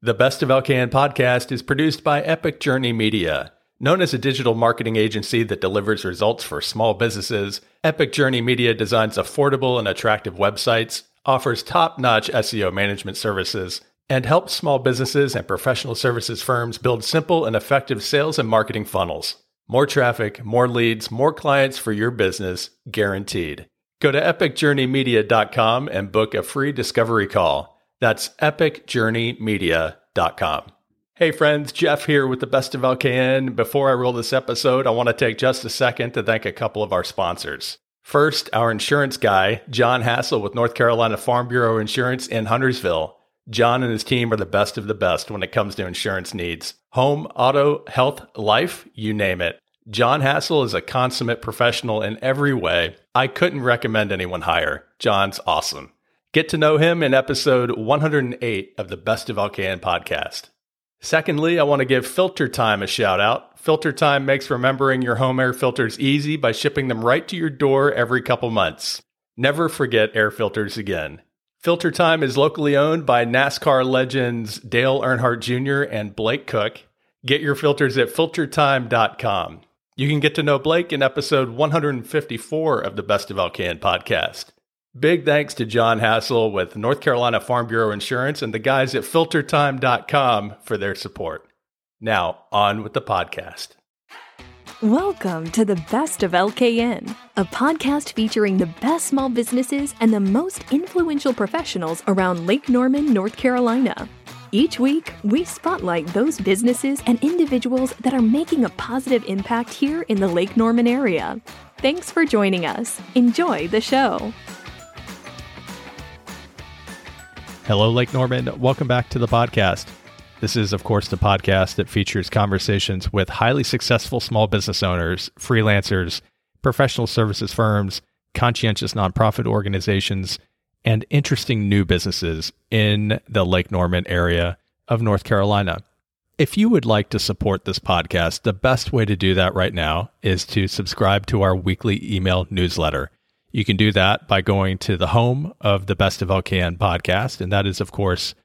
The Best of LKN podcast is produced by Epic Journey Media. Known as a digital marketing agency that delivers results for small businesses, Epic Journey Media designs affordable and attractive websites, offers top notch SEO management services, and helps small businesses and professional services firms build simple and effective sales and marketing funnels. More traffic, more leads, more clients for your business, guaranteed. Go to epicjourneymedia.com and book a free discovery call. That's epicjourneymedia.com. Hey friends, Jeff here with the best of LKN. Before I roll this episode, I want to take just a second to thank a couple of our sponsors. First, our insurance guy, John Hassel with North Carolina Farm Bureau Insurance in Huntersville. John and his team are the best of the best when it comes to insurance needs. Home, auto, health, life, you name it. John Hassel is a consummate professional in every way. I couldn't recommend anyone higher. John's awesome. Get to know him in episode 108 of the Best of LKN podcast. Secondly, I want to give Filter Time a shout out. Filter Time makes remembering your home air filters easy by shipping them right to your door every couple months. Never forget air filters again. Filter Time is locally owned by NASCAR legends Dale Earnhardt Jr. and Blake Koch. Get your filters at filtertime.com. You can get to know Blake in episode 154 of the Best of LKN podcast. Big thanks to John Hassel with North Carolina Farm Bureau Insurance and the guys at filtertime.com for their support. Now, on with the podcast. Welcome to the Best of LKN, a podcast featuring the best small businesses and the most influential professionals around Lake Norman, North Carolina. Each week, we spotlight those businesses and individuals that are making a positive impact here in the Lake Norman area. Thanks for joining us. Enjoy the show. Hello, Lake Norman. Welcome back to the podcast. This is, of course, the podcast that features conversations with highly successful small business owners, freelancers, professional services firms, conscientious nonprofit organizations, and interesting new businesses in the Lake Norman area of North Carolina. If you would like to support this podcast, the best way to do that right now is to subscribe to our weekly email newsletter. You can do that by going to the home of the Best of LKN podcast, and that is, of course,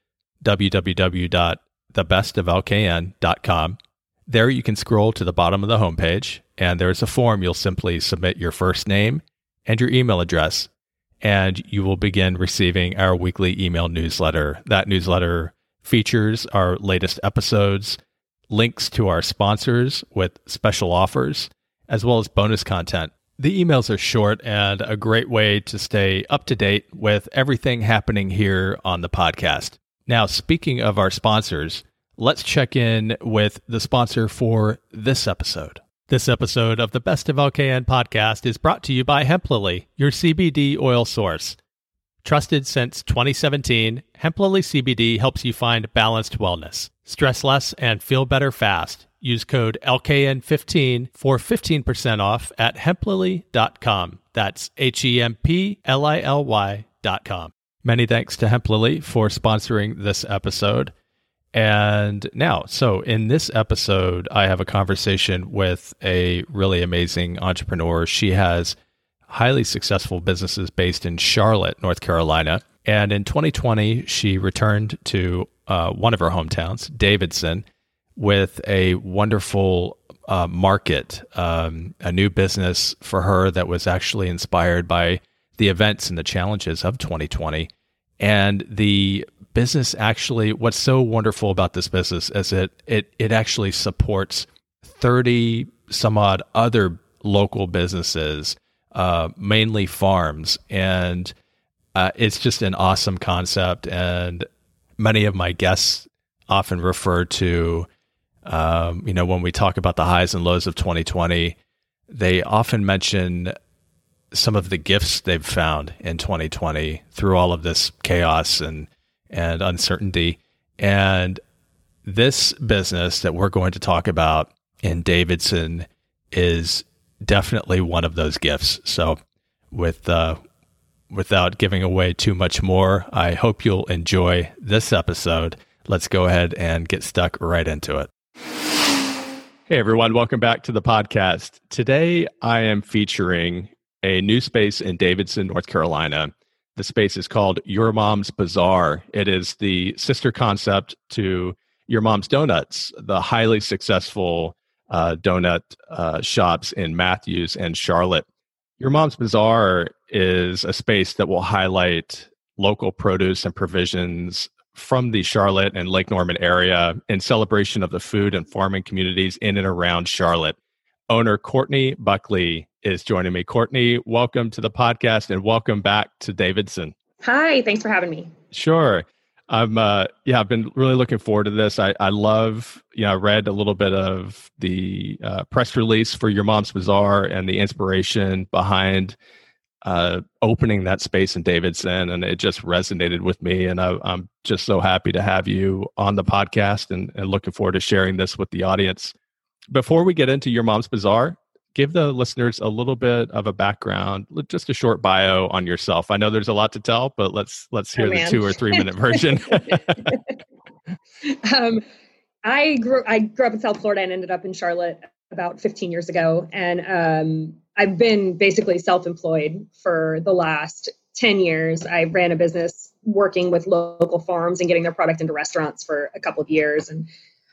www thebestoflkn.com. There you can scroll to the bottom of the homepage, and there's a form you'll simply submit your first name and your email address, and you will begin receiving our weekly email newsletter. That newsletter features our latest episodes, links to our sponsors with special offers, as well as bonus content. The emails are short and a great way to stay up to date with everything happening here on the podcast. Now, speaking of our sponsors, let's check in with the sponsor for this episode. This episode of the Best of LKN podcast is brought to you by Hemplily, your CBD oil source. Trusted since 2017, Hemplily CBD helps you find balanced wellness. Stress less and feel better fast. Use code LKN15 for 15% off at hemplily.com. That's H E M P L I L Y.com. Many thanks to Hemplily for sponsoring this episode. And now, so in this episode, I have a conversation with a really amazing entrepreneur. She has highly successful businesses based in Charlotte, North Carolina. And in 2020, she returned to uh, one of her hometowns, Davidson, with a wonderful uh, market, um, a new business for her that was actually inspired by the events and the challenges of 2020. And the business actually, what's so wonderful about this business is that it, it actually supports 30 some odd other local businesses, uh, mainly farms. And uh, it's just an awesome concept. And many of my guests often refer to, um, you know, when we talk about the highs and lows of 2020, they often mention some of the gifts they've found in 2020 through all of this chaos and and uncertainty. And this business that we're going to talk about in Davidson is definitely one of those gifts. So, with uh, without giving away too much more, I hope you'll enjoy this episode. Let's go ahead and get stuck right into it. Hey everyone, welcome back to the podcast. Today I am featuring a new space in Davidson, North Carolina The space is called Your Mom's Bazaar. It is the sister concept to Your Mom's Donuts, the highly successful uh, donut uh, shops in Matthews and Charlotte. Your Mom's Bazaar is a space that will highlight local produce and provisions from the Charlotte and Lake Norman area in celebration of the food and farming communities in and around Charlotte. Owner Courtney Buckley is joining me. Courtney, welcome to the podcast and welcome back to Davidson. Hi, thanks for having me. Sure. I'm uh yeah, I've been really looking forward to this. I I love, you know, I read a little bit of the uh, press release for Your Mom's Bazaar and the inspiration behind uh, opening that space in Davidson, and it just resonated with me. And I, am just so happy to have you on the podcast, and, and looking forward to sharing this with the audience. Before we get into your mom's bazaar, give the listeners a little bit of a background, just a short bio on yourself. I know there's a lot to tell, but let's let's hear oh, the two or three minute version. um, I grew I grew up in South Florida and ended up in Charlotte about 15 years ago, and um, I've been basically self employed for the last 10 years. I ran a business working with local farms and getting their product into restaurants for a couple of years and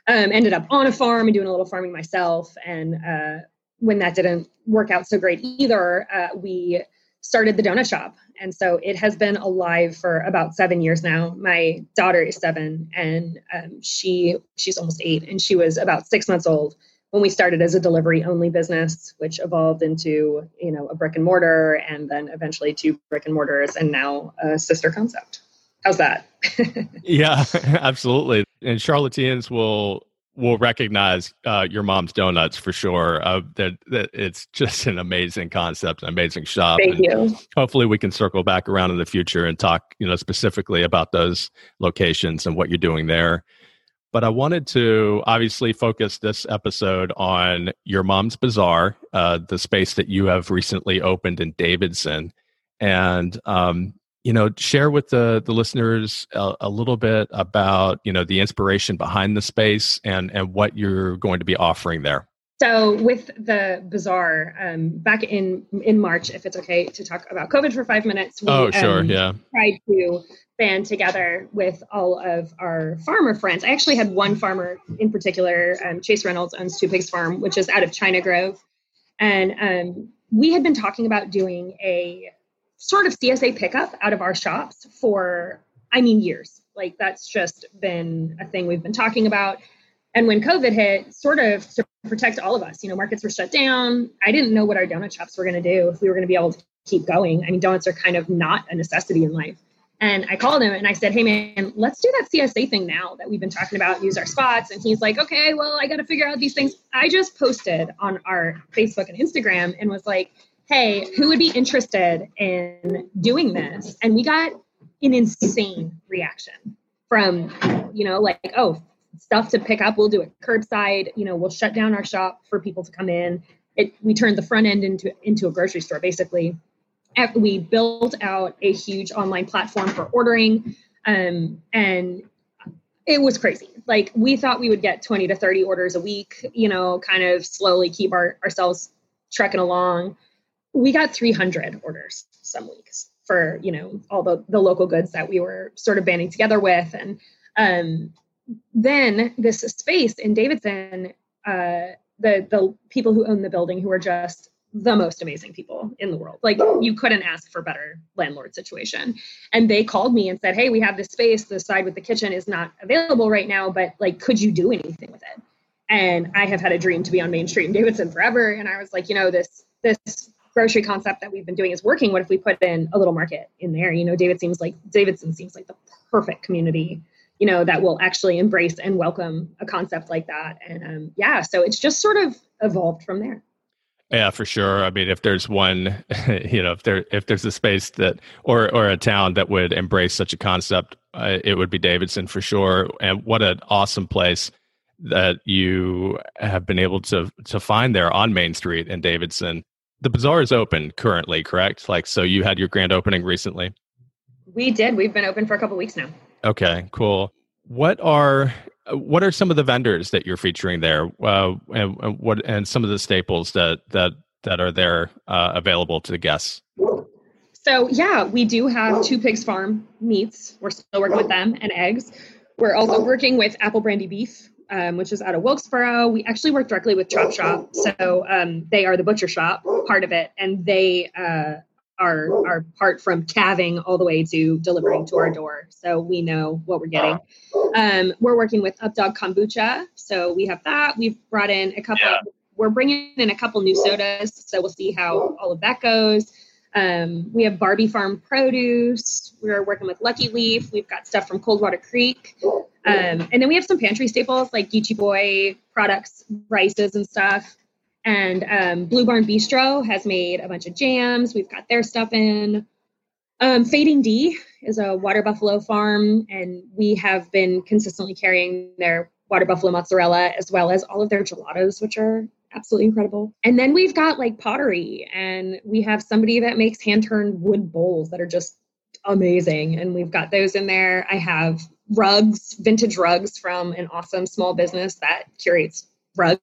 um, ended up on a farm and doing a little farming myself. And uh, when that didn't work out so great either, uh, we started the donut shop. And so it has been alive for about seven years now. My daughter is seven and um, she she's almost eight and she was about six months old when we started as a delivery only business which evolved into you know a brick and mortar and then eventually two brick and mortars and now a sister concept. How's that? Yeah absolutely. And charlotteans will will recognize uh, your mom's donuts for sure. Uh, that, that it's just an amazing concept an amazing shop. Thank and you. hopefully we can circle back around in the future and talk you know specifically about those locations and what you're doing there but I wanted to obviously focus this episode on your mom's bazaar, uh, the space that you have recently opened in Davidson, and um, you know share with the the listeners a, a, little bit about you know the inspiration behind the space and and what you're going to be offering there. So with the bazaar, um, back in in March, if it's okay to talk about COVID for five minutes, we, oh sure, um, yeah, tried to band together with all of our farmer friends. I actually had one farmer in particular, um, Chase Reynolds owns Two Pigs Farm, which is out of China Grove, and um, we had been talking about doing a sort of CSA pickup out of our shops for, I mean, years. Like that's just been a thing we've been talking about. And when COVID hit, sort of to protect all of us, you know, markets were shut down. I didn't know what our donut shops were going to do if we were going to be able to keep going. I mean, donuts are kind of not a necessity in life. And I called him and I said, Hey man, let's do that CSA thing now that we've been talking about, use our spots. And he's like, Okay, well, I got to figure out these things. I just posted on our Facebook and Instagram and was like, Hey, who would be interested in doing this? And we got an insane reaction from, you know, like, oh, stuff to pick up. We'll do it curbside. You know, we'll shut down our shop for people to come in. It, we turned the front end into into a grocery store basically. We built out a huge online platform for ordering, um, and it was crazy. Like we thought we would get 20 to 30 orders a week. You know, kind of slowly keep our, ourselves trekking along. We got 300 orders some weeks for you know all the the local goods that we were sort of banding together with and um, then this space in Davidson, uh, the the people who own the building, who are just the most amazing people in the world. Like you couldn't ask for better landlord situation. And they called me and said, "Hey, we have this space. The side with the kitchen is not available right now, but like, could you do anything with it?" And I have had a dream to be on Main Street in Davidson forever. And I was like, you know, this this grocery concept that we've been doing is working. What if we put in a little market in there? You know, David seems like Davidson seems like the perfect community you know that will actually embrace and welcome a concept like that. And um, yeah so it's just sort of evolved from there. Yeah for sure. I mean if there's one you know if there if there's a space that or or a town that would embrace such a concept uh, it would be davidson for sure. And what an awesome place that you have been able to to find there on main street in davidson. The bazaar is open currently correct? Like so you had your grand opening recently? We did. We've been open for a couple weeks now Okay, cool. What are what are some of the vendors that you're featuring there, uh, and, and, what and some of the staples that that that are there uh, available to the guests? So yeah, we do have Two Pigs Farm meats. We're still working with them and eggs. We're also working with Apple Brandy Beef, um, which is out of Wilkesboro. We actually work directly with Chop Shop, so um, they are the butcher shop part of it, and they uh, are are part from calving all the way to delivering to our door. So we know what we're getting. Um, we're working with Updog Kombucha, so we have that. We've brought in a couple. Yeah. We're bringing in a couple new sodas, so we'll see how all of that goes. Um, we have Barbee Farm Produce. We're working with Lucky Leaf. We've got stuff from Coldwater Creek. Um, and then we have some pantry staples like Geechie Boy products, rices and stuff. And um, Bleu Barn Bistro has made a bunch of jams. We've got their stuff in. Um, Fading D is a water buffalo farm, and we have been consistently carrying their water buffalo mozzarella as well as all of their gelatos, which are absolutely incredible. And then we've got like pottery, and we have somebody that makes hand turned wood bowls that are just amazing. And we've got those in there. I have rugs, vintage rugs from an awesome small business that curates rugs.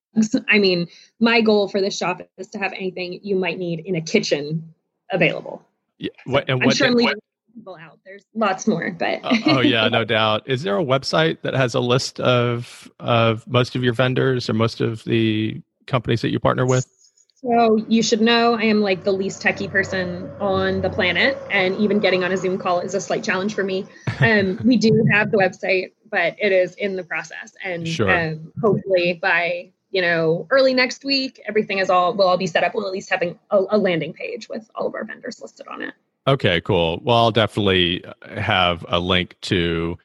I mean, my goal for this shop is to have anything you might need in a kitchen available. Yeah, what, and I'm what, sure I'm leaving people out. There's lots more, but uh, oh yeah, no doubt. Is there a website that has a list of of most of your vendors or most of the companies that you partner with? So you should know I am like the least techie person on the planet, and even getting on a Zoom call is a slight challenge for me. Um, we do have the website, but it is in the process, and sure. um, hopefully by you know early next week, everything is all will all be set up. We'll at least having a, a landing page with all of our vendors listed on it. Okay, cool. Well, I'll definitely have a link to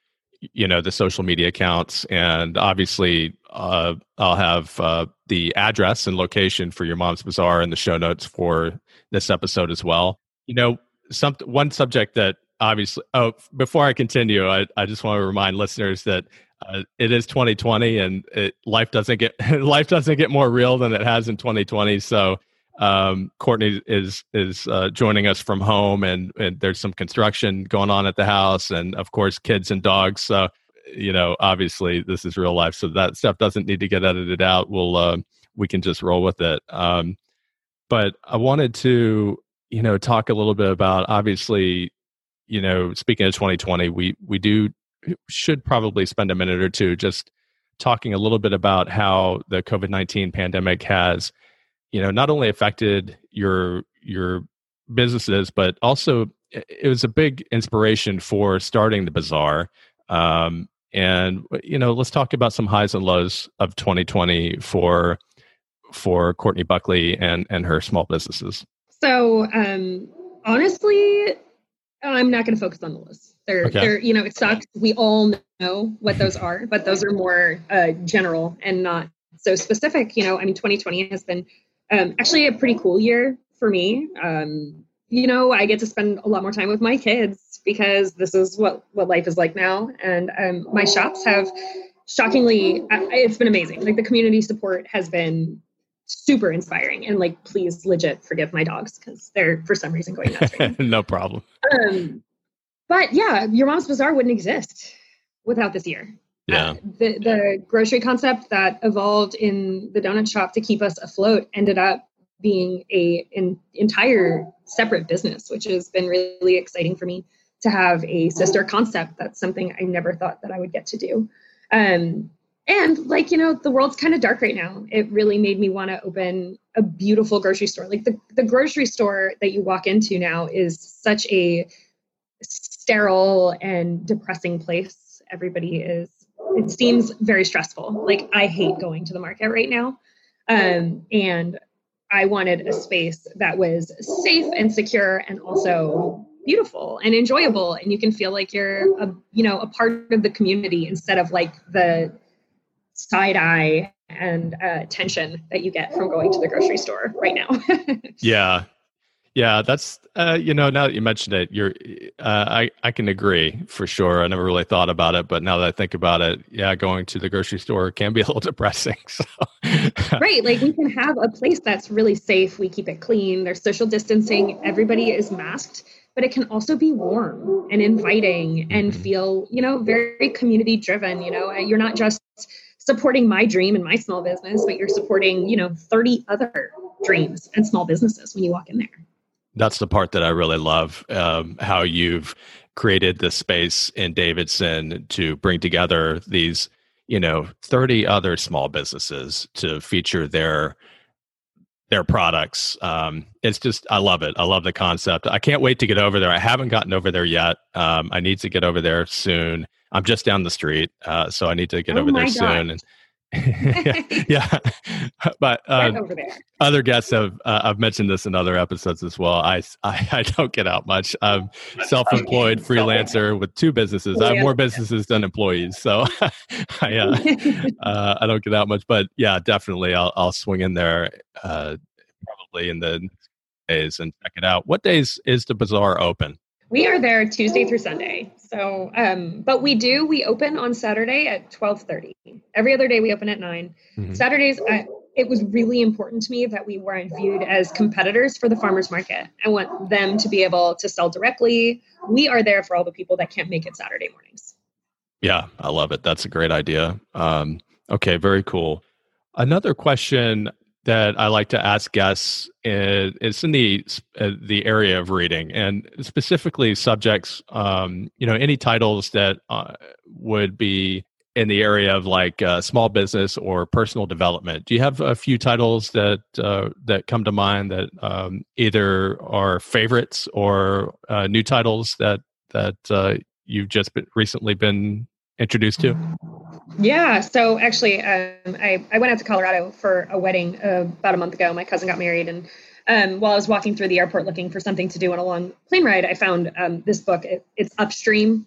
you know the social media accounts and obviously uh, i'll have uh, the address and location for your mom's bazaar in the show notes for this episode as well. You know some one subject that obviously oh before i continue i, I just want to remind listeners that uh, it is 2020 and it, life doesn't get life doesn't get more real than it has in 2020 so um, Courtney is is uh, joining us from home, and, and there's some construction going on at the house, and of course, kids and dogs. So, you know, obviously, this is real life, so that stuff doesn't need to get edited out. We'll uh, we can just roll with it. Um, but I wanted to, you know, talk a little bit about obviously, you know, speaking of 2020, we we do should probably spend a minute or two just talking a little bit about how the COVID 19 pandemic has you know not only affected your your businesses but also it was a big inspiration for starting the bazaar um, and you know let's talk about some highs and lows of 2020 for for courtney buckley and and her small businesses. So um honestly i'm not going to focus on the list. They're okay. they're you know it sucks. We all know what those are but those are more uh general and not so specific you know i mean 2020 has been um, actually a pretty cool year for me. Um, you know, I get to spend a lot more time with my kids because this is what what life is like now. And um, my shops have shockingly, it's been amazing. Like the community support has been super inspiring. And like, please, legit, forgive my dogs because they're for some reason going nuts. Right no problem. Um, but yeah, your mom's bazaar wouldn't exist without this year. Yeah. Uh, the the grocery concept that evolved in the donut shop to keep us afloat ended up being a an entire separate business, which has been really exciting for me to have a sister concept. That's something I never thought that I would get to do. Um, and like you know, the world's kind of dark right now. It really made me want to open a beautiful grocery store. Like the the grocery store that you walk into now is such a sterile and depressing place. Everybody is it seems very stressful. Like I hate going to the market right now. Um, and I wanted a space that was safe and secure and also beautiful and enjoyable and you can feel like you're a you know a part of the community instead of like the side eye and uh, tension that you get from going to the grocery store right now yeah yeah, that's uh, you know now that you mentioned it, you're uh, I I can agree for sure. I never really thought about it, but now that I think about it, yeah, going to the grocery store can be a little depressing. So. right, like we can have a place that's really safe. We keep it clean. There's social distancing. Everybody is masked, but it can also be warm and inviting and mm-hmm. feel you know very community driven. You know, you're not just supporting my dream and my small business, but you're supporting you know 30 other dreams and small businesses when you walk in there. That's the part that I really love. Um, how you've created the space in Davidson to bring together these, you know, 30 other small businesses to feature their their products. Um, it's just I love it. I love the concept. I can't wait to get over there. I haven't gotten over there yet. Um, I need to get over there soon. I'm just down the street, uh, so I need to get oh over there soon. And yeah, but uh, right other guests have uh, I've mentioned this in other episodes as well. I, I, I don't get out much. I'm self-employed freelancer with two businesses. I have more businesses than employees, so I uh, uh, I don't get out much. But yeah, definitely I'll I'll swing in there uh, probably in the days and check it out. What days is the bazaar open? We are there Tuesday through Sunday. So, um, but we do we open on Saturday at twelve thirty. Every other day we open at 9 mm-hmm. Saturdays, I, it was really important to me that we weren't viewed as competitors for the farmers market. I want them to be able to sell directly. We are there for all the people that can't make it Saturday mornings. Yeah, I love it. That's a great idea. Um, okay, very cool. Another question that I like to ask guests is, in the uh, the area of reading and specifically subjects. Um, you know, any titles that uh, would be in the area of like uh, small business or personal development. Do you have a few titles that uh, that come to mind that um, either are favorites or uh, new titles that that you've just been, recently been introduced to? Yeah. So actually, um, I, I went out to Colorado for a wedding uh, about a month ago. My cousin got married. And um, while I was walking through the airport looking for something to do on a long plane ride, I found um, this book. It, it's Upstream.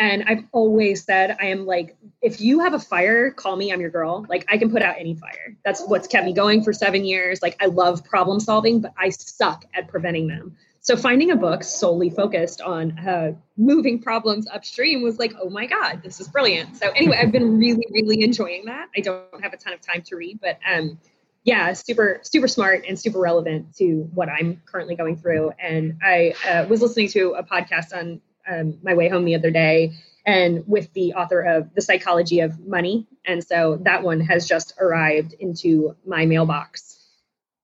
And I've always said, I am like, if you have a fire, call me. I'm your girl. Like, I can put out any fire. That's what's kept me going for seven years. Like, I love problem solving, but I suck at preventing them. So finding a book solely focused on uh, moving problems upstream was like, oh my God, this is brilliant. So anyway, I've been really, really enjoying that. I don't have a ton of time to read, but um, yeah, super, super smart and super relevant to what I'm currently going through. And I uh, was listening to a podcast on um, my way home the other day and with the author of The Psychology of Money. And so that one has just arrived into my mailbox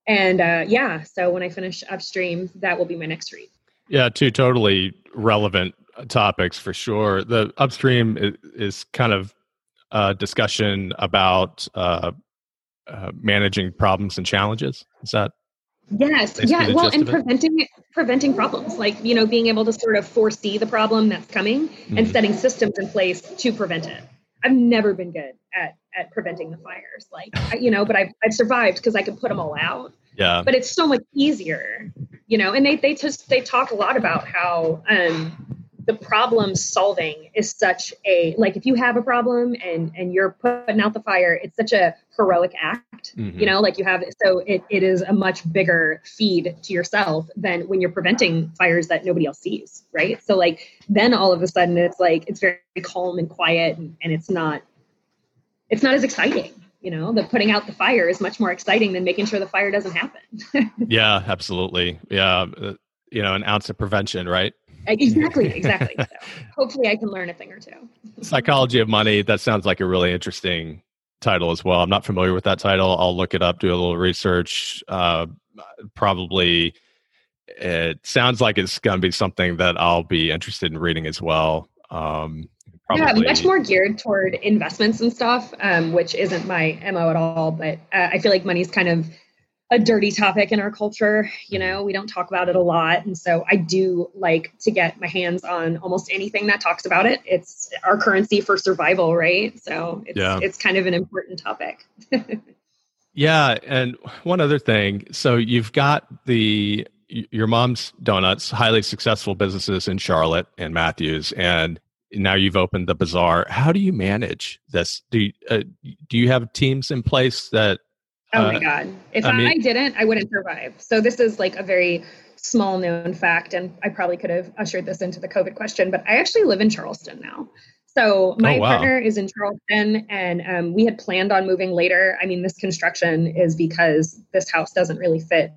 and uh, yeah, so when I finish upstream, that will be my next read. Yeah, two totally relevant topics for sure. The upstream is, is kind of a discussion about uh, uh, managing problems and challenges. Is that? Yes. Yeah. Well, and preventing preventing problems, like you know, being able to sort of foresee the problem that's coming mm-hmm. and setting systems in place to prevent it. I've never been good at at preventing the fires, like you know, but I've I've survived because I can put them all out. Yeah. But it's so much easier, you know. And they they just they talk a lot about how um the problem solving is such a like if you have a problem and and you're putting out the fire it's such a heroic act mm-hmm. you know like you have so it, it is a much bigger feed to yourself than when you're preventing fires that nobody else sees right so like then all of a sudden it's like it's very calm and quiet and, and it's not it's not as exciting you know? The putting out the fire is much more exciting than making sure the fire doesn't happen. Yeah absolutely. Yeah uh, you know an ounce of prevention right? Exactly exactly. So hopefully i can learn a thing or two. Psychology of money that sounds like a really interesting title as well. I'm not familiar with that title. I'll look it up do a little research. Uh, probably it sounds like it's going to be something that i'll be interested in reading as well. Um, Probably. Yeah, much more geared toward investments and stuff, um, which isn't my mo at all. But uh, I feel like money's kind of a dirty topic in our culture. You know, we don't talk about it a lot, and so I do like to get my hands on almost anything that talks about it. It's our currency for survival, right? So it's yeah. it's kind of an important topic. yeah, and one other thing. So you've got the your mom's donuts, highly successful businesses in Charlotte and Matthews, and now you've opened the bazaar. How do you manage this? Do you, uh, do you have teams in place that? Uh, oh my uh, god! If I, mean, I didn't, I wouldn't survive. So this is like a very small known fact, and I probably could have ushered this into the COVID question, but I actually live in Charleston now. So my oh, wow. partner is in Charleston, and um, we had planned on moving later. I mean, this construction is because this house doesn't really fit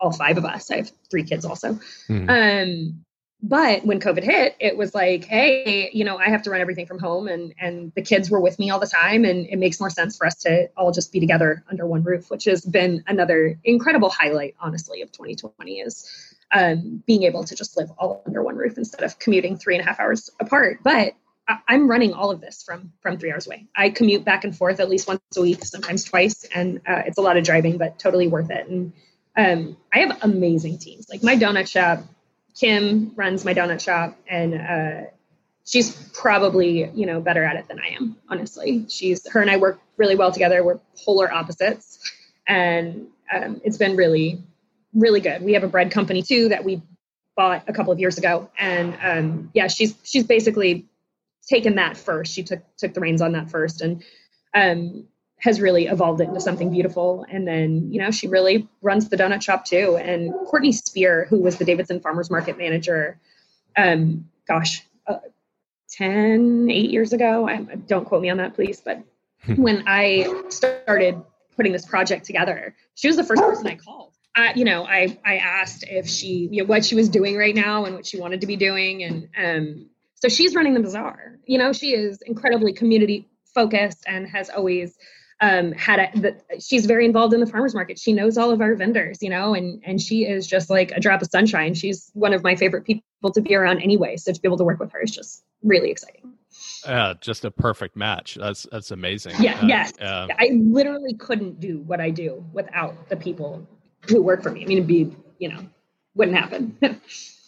all five of us. I have three kids also. Hmm. Um, but when covid hit it was like hey you know i have to run everything from home and and the kids were with me all the time and it makes more sense for us to all just be together under one roof which has been another incredible highlight honestly of 2020 is um, being able to just live all under one roof instead of commuting three and a half hours apart. But I'm running all of this from from three hours away. I commute back and forth at least once a week, sometimes twice, and uh, it's a lot of driving, but totally worth it. And um, I have amazing teams. Like my donut shop, Kim runs my donut shop, and uh, she's probably you know better at it than I am. Honestly, she's her and I work really well together. We're polar opposites, and um, it's been really really good. We have a bread company too that we bought a couple of years ago, and um, yeah, she's she's basically taken that first. She took took the reins on that first, and um, has really evolved it into something beautiful. And then you know she really runs the donut shop too. And Courtney Spear, who was the Davidson Farmers Market manager, um, gosh, uh, 10, eight years ago. I, don't quote me on that, please, but when I started putting this project together, she was the first person I called I, you know, I I asked if she, you know, what she was doing right now and what she wanted to be doing, and um, so she's running the bazaar. You know, she is incredibly community focused and has always um, had a, the, she's very involved in the farmers market. She knows all of our vendors, you know, and and she is just like a drop of sunshine. She's one of my favorite people to be around anyway. So to be able to work with her is just really exciting. Yeah, just a perfect match. That's that's amazing. Yeah, uh, yes. Uh, I literally couldn't do what I do without the people who work for me. I mean, it'd be, you know, wouldn't happen.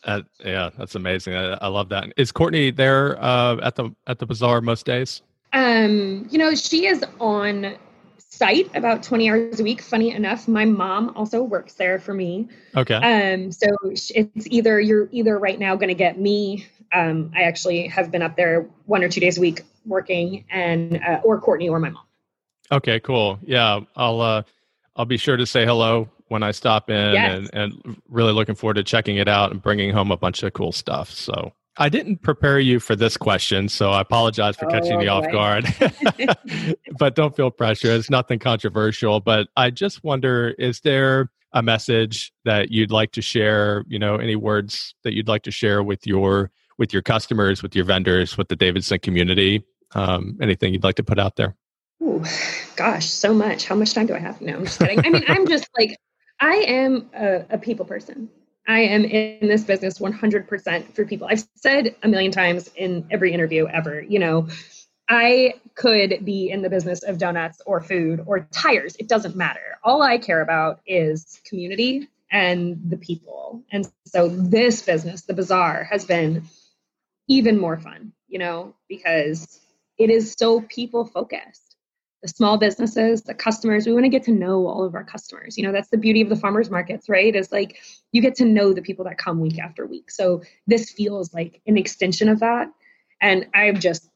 uh, yeah, that's amazing. I, I, love that. Is Courtney there uh, at the at the bazaar most days? Um, you know, she is on site about 20 hours a week. Funny enough, my mom also works there for me. Okay. Um, so it's either you're either right now going to get me. Um, I actually have been up there one or two days a week working, and uh, or Courtney or my mom. Okay, cool. Yeah, I'll uh, I'll be sure to say hello when I stop in yes. and, and really looking forward to checking it out and bringing home a bunch of cool stuff. So I didn't prepare you for this question, so I apologize for oh, catching you off guard. but don't feel pressure. It's nothing controversial. But I just wonder is there a message that you'd like to share, you know, any words that you'd like to share with your with your customers, with your vendors, with the Davidson community? Um, anything you'd like to put out there? Oh gosh, so much. How much time do I have? No, I'm just kidding. I mean, I'm just like I am a, a people person. I am in this business 100% for people. I've said a million times in every interview ever, you know, I could be in the business of donuts or food or tires. It doesn't matter. All I care about is community and the people. And so this business, the bazaar, has been even more fun, you know, because it is so people focused the small businesses, the customers. We want to get to know all of our customers. You know, that's the beauty of the farmers markets, right? Is like you get to know the people that come week after week. So this feels like an extension of that. And I'm just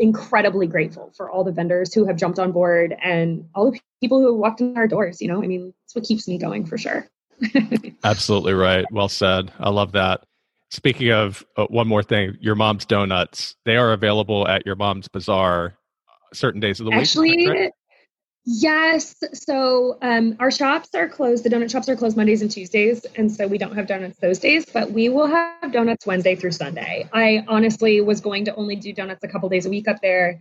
incredibly grateful for all the vendors who have jumped on board and all the people who have walked in our doors. You know, I mean, it's what keeps me going for sure. Absolutely right. Well said. I love that. Speaking of uh, one more thing, your mom's donuts, they are available at your mom's bazaar certain days of the Actually, week? Actually, yes. So um, our shops are closed. The donut shops are closed Mondays and Tuesdays, and so we don't have donuts those days. But we will have donuts Wednesday through Sunday. I honestly was going to only do donuts a couple days a week up there.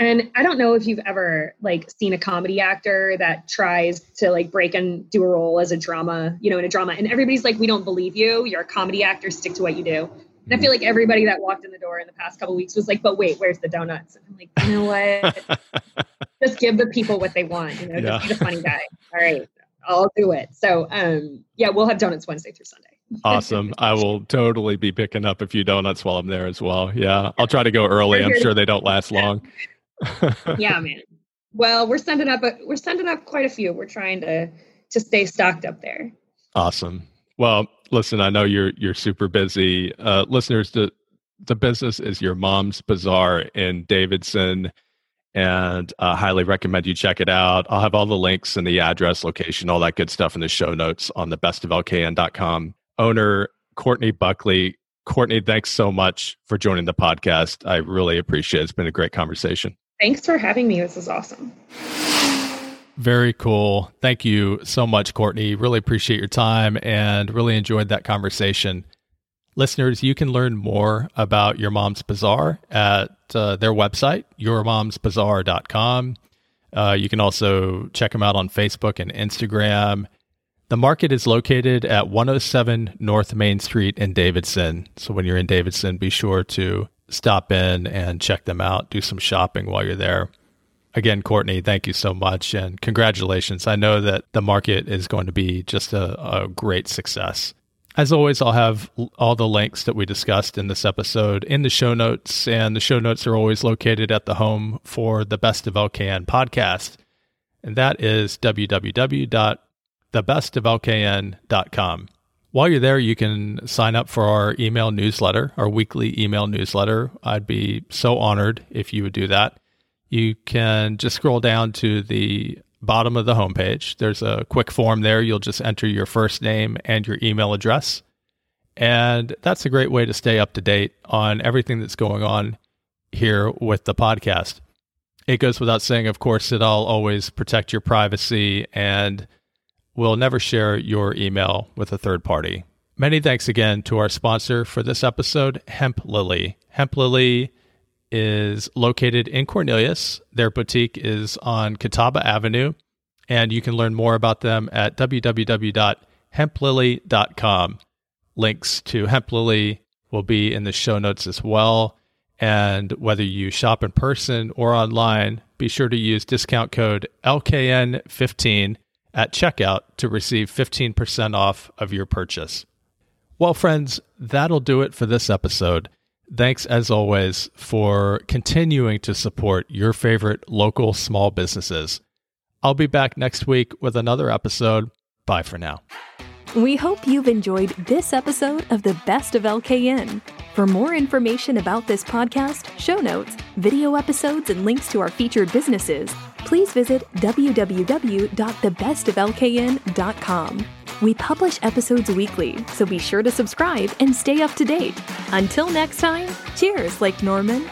And I don't know if you've ever like seen a comedy actor that tries to like break and do a role as a drama, you know, in a drama, and everybody's like, "We don't believe you. You're a comedy actor. Stick to what you do." And I feel like everybody that walked in the door in the past couple weeks was like, but wait, where's the donuts? And I'm like, you know what? just give the people what they want, you know, yeah. just be the funny guy. All right. I'll do it. So um yeah, we'll have donuts Wednesday through Sunday. awesome. I will totally be picking up a few donuts while I'm there as well. Yeah. I'll try to go early. I'm sure they don't last long. yeah, man. Well, we're sending up a, we're sending up quite a few. We're trying to to stay stocked up there. Awesome. Well, listen, I know you're you're super busy. Uh, listeners, the the business is your mom's bazaar in Davidson, and I highly recommend you check it out. I'll have all the links and the address, location, all that good stuff in the show notes on the bestoflkn.com. Owner Courtney Buckley. Courtney, thanks so much for joining the podcast. I really appreciate it. It's been a great conversation. Thanks for having me. This is awesome. Very cool. Thank you so much, Courtney. Really appreciate your time and really enjoyed that conversation. Listeners, you can learn more about Your Mom's Bazaar at uh, their website, yourmomsbazaar.com. Uh, you can also check them out on Facebook and Instagram. The market is located at 107 North Main Street in Davidson. So when you're in Davidson, be sure to stop in and check them out, do some shopping while you're there. Again, Courtney, thank you so much and congratulations. I know that the market is going to be just a, a great success. As always, I'll have all the links that we discussed in this episode in the show notes, and the show notes are always located at the home for the Best of LKN podcast, and that is www thebestoflkn.com. While you're there, you can sign up for our email newsletter, our weekly email newsletter. I'd be so honored if you would do that. You can just scroll down to the bottom of the homepage. There's a quick form there. You'll just enter your first name and your email address. And that's a great way to stay up to date on everything that's going on here with the podcast. It goes without saying, of course, that I'll always protect your privacy and will never share your email with a third party. Many thanks again to our sponsor for this episode, Hemplily. Hemp Lily is located in Cornelius. Their boutique is on Catawba Avenue, and you can learn more about them at www.hemplily.com. Links to Hemplily will be in the show notes as well. And whether you shop in person or online, be sure to use discount code LKN15 at checkout to receive 15% off of your purchase. Well, friends, that'll do it for this episode. Thanks, as always, for continuing to support your favorite local small businesses. I'll be back next week with another episode. Bye for now. We hope you've enjoyed this episode of the Best of LKN. For more information about this podcast, show notes, video episodes, and links to our featured businesses, please visit www.thebestoflkn.com. We publish episodes weekly, so be sure to subscribe and stay up to date. Until next time, cheers, Lake Norman.